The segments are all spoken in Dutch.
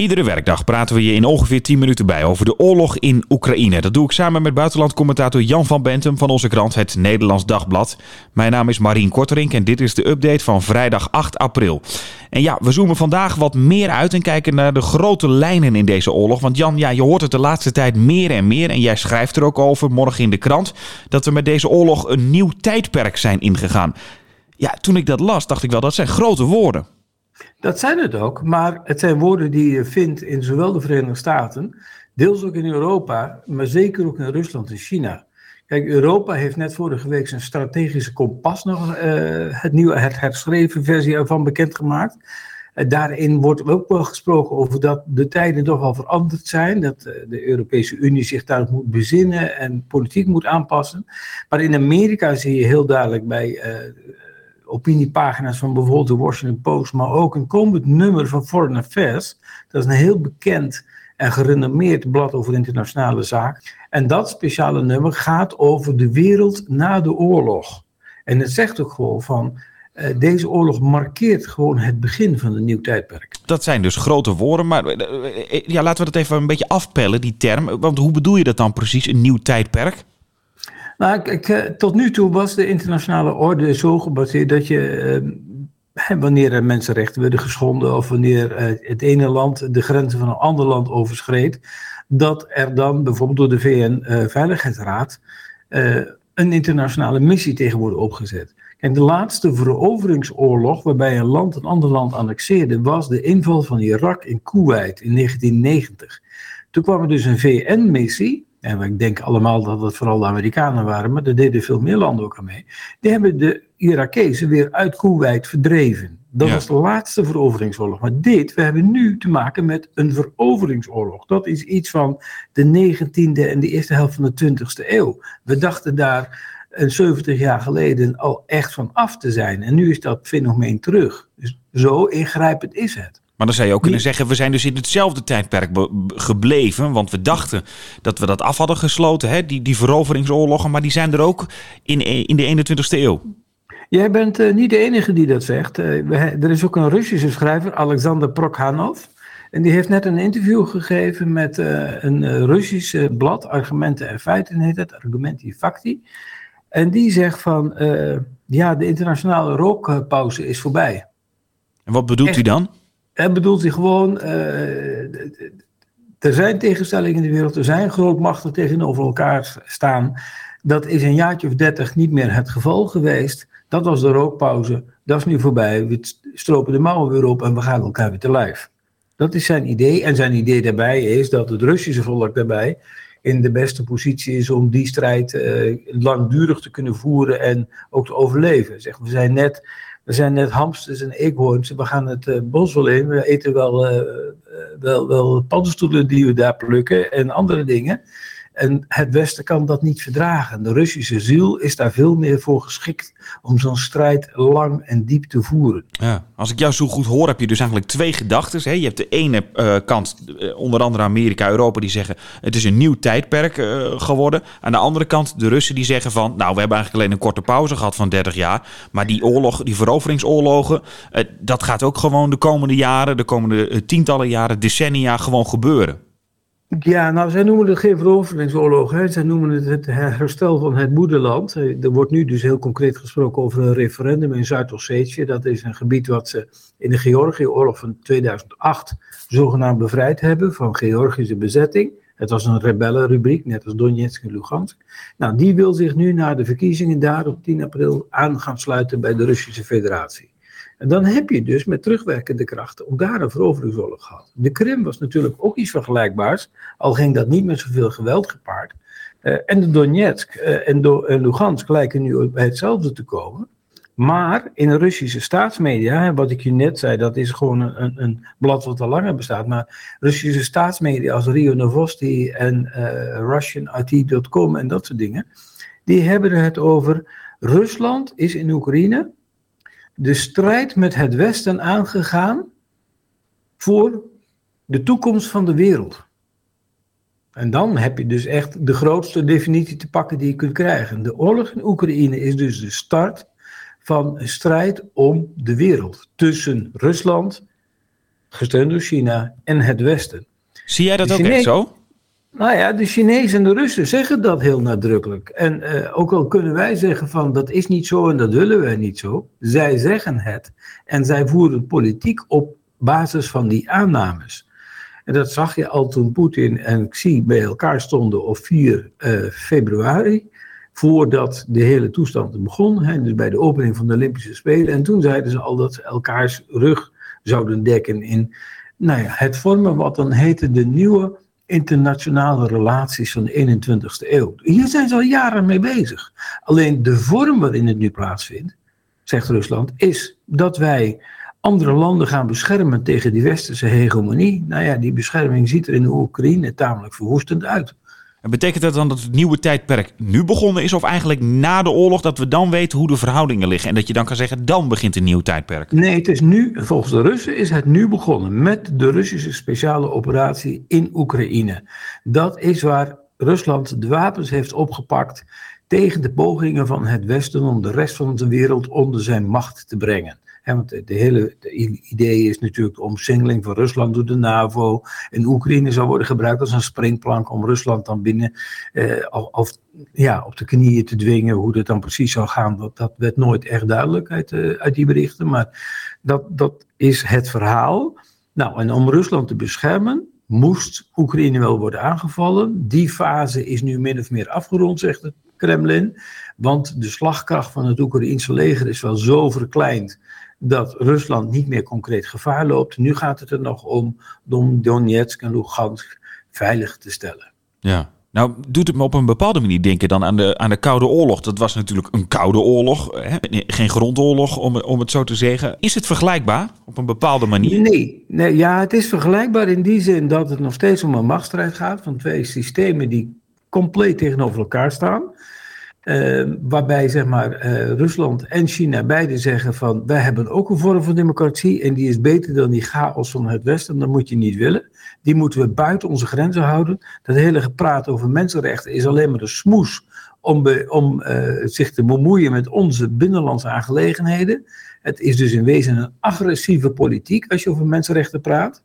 Iedere werkdag praten we je in ongeveer 10 minuten bij over de oorlog in Oekraïne. Dat doe ik samen met buitenlandcommentator Jan van Bentum van onze krant Het Nederlands Dagblad. Mijn naam is Marien Korterink en dit is de update van vrijdag 8 april. En ja, we zoomen vandaag wat meer uit en kijken naar de grote lijnen in deze oorlog. Want Jan, ja, je hoort het de laatste tijd meer en meer en jij schrijft er ook over morgen in de krant dat we met deze oorlog een nieuw tijdperk zijn ingegaan. Ja, toen ik dat las, dacht ik wel, dat zijn grote woorden. Dat zijn het ook, maar het zijn woorden die je vindt in zowel de Verenigde Staten, deels ook in Europa, maar zeker ook in Rusland en China. Kijk, Europa heeft net vorige week zijn strategische kompas nog, uh, het nieuwe, het herschreven versie ervan bekendgemaakt. Uh, daarin wordt ook wel gesproken over dat de tijden toch wel veranderd zijn. Dat uh, de Europese Unie zich daar moet bezinnen en politiek moet aanpassen. Maar in Amerika zie je heel duidelijk bij opiniepagina's van bijvoorbeeld de Washington Post, maar ook een komend nummer van Foreign Affairs. Dat is een heel bekend en gerenommeerd blad over internationale zaken. En dat speciale nummer gaat over de wereld na de oorlog. En het zegt ook gewoon van. Uh, deze oorlog markeert gewoon het begin van een nieuw tijdperk. Dat zijn dus grote woorden, maar uh, ja, laten we dat even een beetje afpellen, die term. Want hoe bedoel je dat dan precies, een nieuw tijdperk? Kijk, eh, tot nu toe was de internationale orde zo gebaseerd dat je, eh, wanneer er mensenrechten werden geschonden of wanneer eh, het ene land de grenzen van een ander land overschreed, dat er dan bijvoorbeeld door de VN-veiligheidsraad een internationale missie tegen wordt opgezet. En de laatste veroveringsoorlog waarbij een land een ander land annexeerde, was de inval van Irak in Kuwait in 1990. Toen kwam er dus een VN-missie en we denken allemaal dat het vooral de Amerikanen waren, maar er deden veel meer landen ook aan mee. Die hebben de Irakezen weer uit Kuwait verdreven. Dat was de laatste veroveringsoorlog. Maar dit, we hebben nu te maken met een veroveringsoorlog. Dat is iets van de 19e en de eerste helft van de 20e eeuw. We dachten daar een 70 jaar geleden al echt van af te zijn. En nu is dat fenomeen terug. Dus zo ingrijpend is het. Maar dan zou je ook kunnen zeggen, we zijn dus in hetzelfde tijdperk gebleven. Want we dachten dat we dat af hadden gesloten, hè? Die, die veroveringsoorlogen. Maar die zijn er ook in, in de 21ste eeuw. Jij bent uh, niet de enige die dat zegt. Uh, er is ook een Russische schrijver, Alexander Prokhanov. En die heeft net een interview gegeven met uh, een Russisch blad, Argumenten en Feiten heet het, Argumenti Facti. En die zegt van, ja, de internationale rookpauze is voorbij. En wat bedoelt hij dan? Hij bedoelt hij gewoon, uh, er zijn tegenstellingen in de wereld, er zijn grootmachten tegenover elkaar staan. Dat is een jaartje of dertig niet meer het geval geweest. Dat was de rookpauze, dat is nu voorbij. We stropen de mouwen weer op en we gaan elkaar weer te lijf. Dat is zijn idee. En zijn idee daarbij is dat het Russische volk daarbij in de beste positie is om die strijd uh, langdurig te kunnen voeren en ook te overleven. Zeg, we zijn net we zijn net hamsters en eekhoorns. We gaan het uh, bos wel in. We eten wel, uh, wel, wel paddenstoelen die we daar plukken en andere dingen. En het Westen kan dat niet verdragen. De Russische ziel is daar veel meer voor geschikt om zo'n strijd lang en diep te voeren. Ja, als ik jou zo goed hoor, heb je dus eigenlijk twee gedachten. Je hebt de ene uh, kant, uh, onder andere Amerika, Europa, die zeggen het is een nieuw tijdperk uh, geworden. Aan de andere kant de Russen die zeggen van, nou we hebben eigenlijk alleen een korte pauze gehad van 30 jaar. Maar die oorlog, die veroveringsoorlogen, dat gaat ook gewoon de komende jaren, de komende tientallen jaren, decennia gewoon gebeuren. Ja, nou, zij noemen het geen veroveringsoorlog. Hè. Zij noemen het het herstel van het moederland. Er wordt nu dus heel concreet gesproken over een referendum in Zuid-Ossetië. Dat is een gebied wat ze in de Georgië-oorlog van 2008 zogenaamd bevrijd hebben van Georgische bezetting. Het was een rebellenrubriek, net als Donetsk en Lugansk. Nou, die wil zich nu na de verkiezingen daar op 10 april aan gaan sluiten bij de Russische Federatie. Dan heb je dus met terugwerkende krachten ook daar een veroveringsoorlog gehad. De Krim was natuurlijk ook iets vergelijkbaars, al ging dat niet met zoveel geweld gepaard. Uh, en de Donetsk uh, en, Do en Lugansk lijken nu bij hetzelfde te komen. Maar in de Russische staatsmedia, wat ik je net zei, dat is gewoon een, een blad wat al langer bestaat. Maar Russische staatsmedia als Rio Novosti en uh, RussianIT.com en dat soort dingen, die hebben het over Rusland is in Oekraïne de strijd met het Westen aangegaan voor de toekomst van de wereld. En dan heb je dus echt de grootste definitie te pakken die je kunt krijgen. De oorlog in Oekraïne is dus de start van een strijd om de wereld. Tussen Rusland gesteund door China en het Westen. Zie jij dat ook echt zo? Nou ja, de Chinezen en de Russen zeggen dat heel nadrukkelijk. En uh, ook al kunnen wij zeggen van dat is niet zo en dat willen wij niet zo, zij zeggen het en zij voeren politiek op basis van die aannames. En dat zag je al toen Poetin en Xi bij elkaar stonden op 4 uh, eh, februari, voordat de hele toestand begon, hè, dus bij de opening van de Olympische Spelen. En toen zeiden ze al dat ze elkaars rug zouden dekken in nou ja, het vormen wat dan heette de nieuwe internationale relaties van de 21ste eeuw. Hier zijn ze al jaren mee bezig. Alleen de vorm waarin het nu plaatsvindt, zegt Rusland, is dat wij andere landen gaan beschermen tegen die westerse hegemonie. Nou ja, die bescherming ziet er in de Oekraïne tamelijk verwoestend uit. En betekent dat dan dat het nieuwe tijdperk nu begonnen is, of eigenlijk na de oorlog, dat we dan weten hoe de verhoudingen liggen en dat je dan kan zeggen, dan begint een nieuw tijdperk? Nee, het is nu, volgens de Russen is het nu begonnen met de Russische speciale operatie in Oekraïne. Dat is waar Rusland de wapens heeft opgepakt tegen de pogingen van het Westen om de rest van de wereld onder zijn macht te brengen want de, hele idee is natuurlijk de omsingeling van Rusland door de NAVO. En Oekraïne zou worden gebruikt als een springplank om Rusland dan binnen eh, of, ja, op de knieën te dwingen. Hoe dat dan precies zou gaan, dat, dat werd nooit echt duidelijk uit, uh, uit die berichten. Maar dat, dat is het verhaal. Nou, en om Rusland te beschermen, moest Oekraïne wel worden aangevallen. Die fase is nu min of meer afgerond, zegt het Kremlin. Want de slagkracht van het Oekraïense leger is wel zo verkleind dat Rusland niet meer concreet gevaar loopt. Nu gaat het er nog om, om Donetsk en Lugansk veilig te stellen. Ja. Nou, doet het me op een bepaalde manier denken dan aan de, aan de Koude Oorlog. Dat was natuurlijk een Koude Oorlog, hè? geen grondoorlog om, om het zo te zeggen. Is het vergelijkbaar op een bepaalde manier? Nee, nee, ja, het is vergelijkbaar in die zin dat het nog steeds om een machtsstrijd gaat van twee systemen die compleet tegenover elkaar staan. Uh, waarbij zeg maar, uh, Rusland en China beide zeggen van wij hebben ook een vorm van democratie en die is beter dan die chaos van het Westen, dat moet je niet willen. Die moeten we buiten onze grenzen houden. Dat hele gepraat over mensenrechten is alleen maar een smoes om, om uh, zich te bemoeien met onze binnenlandse aangelegenheden. Het is dus in wezen een agressieve politiek als je over mensenrechten praat.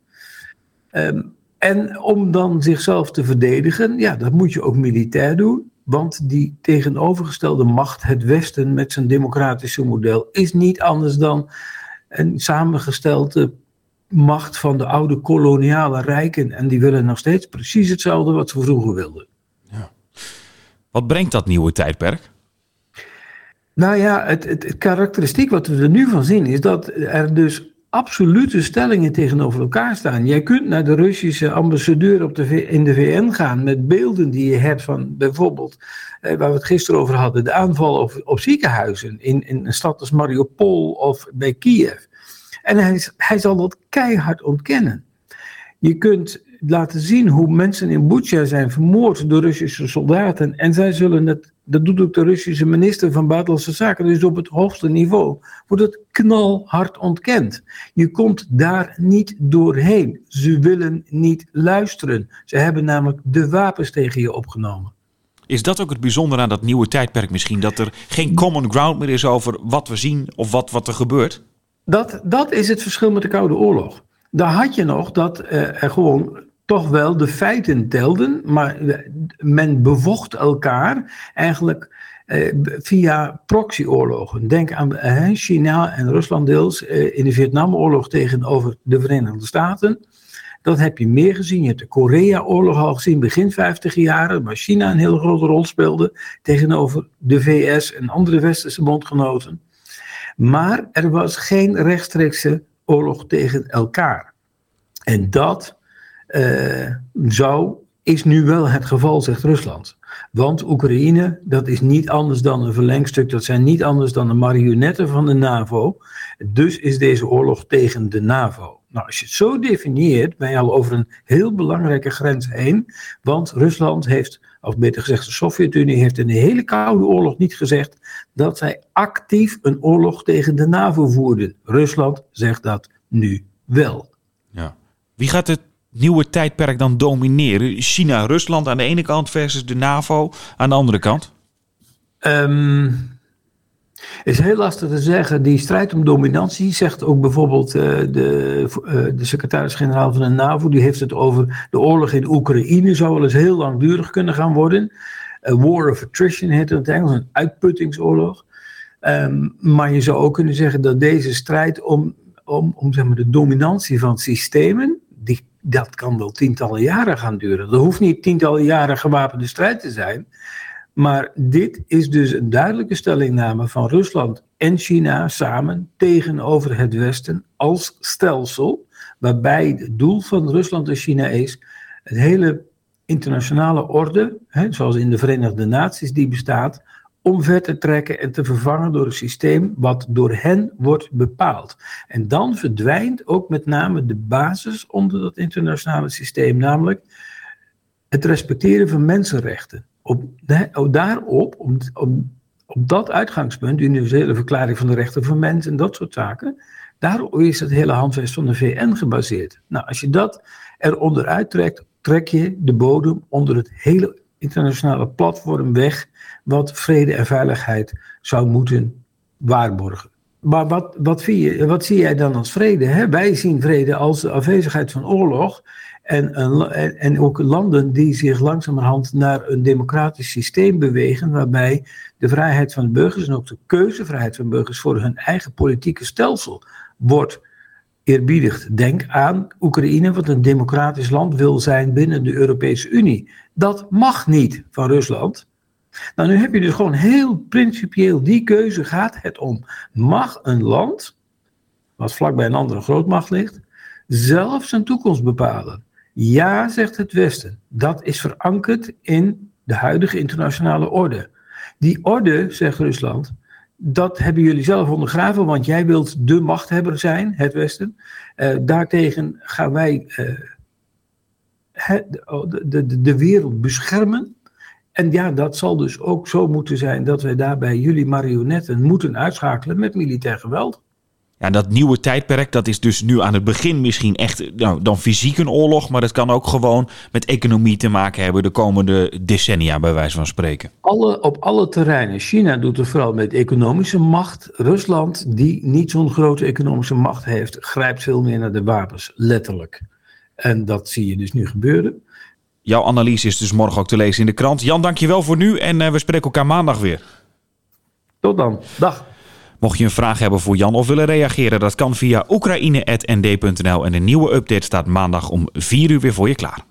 Um, en om dan zichzelf te verdedigen, ja, dat moet je ook militair doen. Want die tegenovergestelde macht, het Westen met zijn democratische model, is niet anders dan een samengestelde macht van de oude koloniale rijken. En die willen nog steeds precies hetzelfde wat ze vroeger wilden. Ja. Wat brengt dat nieuwe tijdperk? Nou ja, het, het, het karakteristiek wat we er nu van zien is dat er dus absolute stellingen tegenover elkaar staan. Jij kunt naar de Russische ambassadeur op de in de VN gaan met beelden die je hebt van bijvoorbeeld, eh, waar we het gisteren over hadden, de aanval op, ziekenhuizen in, in een stad als Mariupol of bij Kiev. En hij, zal dat keihard ontkennen. Je kunt laten zien hoe mensen in Bucha zijn vermoord door Russische soldaten. En zij zullen het, dat doet ook de Russische minister van Buitenlandse Zaken, dus op het hoogste niveau, wordt het knalhard ontkend. Je komt daar niet doorheen. Ze willen niet luisteren. Ze hebben namelijk de wapens tegen je opgenomen. Is dat ook het bijzondere aan dat nieuwe tijdperk misschien? Dat er geen common ground meer is over wat we zien of wat, wat er gebeurt? Dat, dat is het verschil met de Koude Oorlog. Daar had je nog dat uh, er gewoon toch wel de feiten telden, maar men bevocht elkaar eigenlijk eh, via proxyoorlogen. Denk aan eh, China en Rusland deels eh, in de Vietnamoorlog tegenover de Verenigde Staten. Dat heb je meer gezien. Je hebt de Korea-oorlog al gezien, begin 50 jaren, waar China een hele grote rol speelde tegenover de VS en andere westerse bondgenoten. Maar er was geen rechtstreekse oorlog tegen elkaar. En dat zou, is nu wel het geval, zegt Rusland. Want Oekraïne, dat is niet anders dan een verlengstuk, dat zijn niet anders dan de marionetten van de NAVO. Dus is deze oorlog tegen de NAVO. Nou, als je het zo definieert, ben je al over een heel belangrijke grens heen. Want Rusland heeft, of beter gezegd de Sovjet-Unie, heeft in de hele Koude Oorlog niet gezegd dat zij actief een oorlog tegen de NAVO voerden. Rusland zegt dat nu wel. Ja. Wie gaat het nieuwe tijdperk dan domineren? China, Rusland aan de ene kant versus de NAVO aan de andere kant? Ehm, is heel lastig te zeggen. Die strijd om dominantie zegt ook bijvoorbeeld uh, de, uh, de secretaris-generaal van de NAVO. Die heeft het over de oorlog in Oekraïne. Zou wel eens heel langdurig kunnen gaan worden. A war of attrition heet het in het Engels, een uitputtingsoorlog. Um, maar je zou ook kunnen zeggen dat deze strijd om, om, om zeg maar, de dominantie van systemen. Dat kan wel tientallen jaren gaan duren. Er hoeft niet tientallen jaren gewapende strijd te zijn. Maar dit is dus een duidelijke stellingname van Rusland en China samen tegenover het Westen als stelsel, waarbij het doel van Rusland en China is het hele internationale orde, hè, zoals in de Verenigde Naties die bestaat, omver te trekken en te vervangen door een systeem wat door hen wordt bepaald. En dan verdwijnt ook met name de basis onder dat internationale systeem, namelijk het respecteren van mensenrechten op, daarop, op, op, op dat uitgangspunt, de universele verklaring van de rechten van mensen en dat soort zaken, daarop is het hele handvest van de VN gebaseerd. Nou, als je dat eronder uittrekt, trek je de bodem onder het hele internationale platform weg, wat vrede en veiligheid zou moeten waarborgen. Maar wat, wat, je, wat zie jij dan als vrede? Hè? Wij zien vrede als de afwezigheid van oorlog en, en, en ook landen die zich langzamerhand naar een democratisch systeem bewegen, waarbij de vrijheid van de burgers en ook de keuzevrijheid van burgers voor hun eigen politieke stelsel wordt eerbiedigd. Denk aan Oekraïne, wat een democratisch land wil zijn binnen de Europese Unie. Dat mag niet van Rusland. Nou, nu heb je dus gewoon heel principieel die keuze gaat het om. Mag een land, wat vlakbij een andere grootmacht ligt, zelf zijn toekomst bepalen? Ja, zegt het Westen. Dat is verankerd in de huidige internationale orde. Die orde, zegt Rusland, dat hebben jullie zelf ondergraven, want jij wilt de machthebber zijn, het Westen. Uh, daartegen gaan wij uh, de, de, de wereld beschermen. En ja, dat zal dus ook zo moeten zijn dat wij daarbij jullie marionetten moeten uitschakelen met militair geweld. Ja, dat nieuwe tijdperk, dat is dus nu aan het begin misschien echt nou, dan fysiek een oorlog, maar dat kan ook gewoon met economie te maken hebben de komende decennia, bij wijze van spreken. Alle, op alle terreinen. China doet het vooral met economische macht. Rusland, die niet zo'n grote economische macht heeft, grijpt veel meer naar de wapens, letterlijk. En dat zie je dus nu gebeuren. Jouw analyse is dus morgen ook te lezen in de krant. Jan, dankjewel voor nu en uh, we spreken elkaar maandag weer. Tot dan. Dag. Mocht je een vraag hebben voor Jan of willen reageren, dat kan via oekraïne.nd.nl en een nieuwe update staat maandag om 4 uur weer voor je klaar.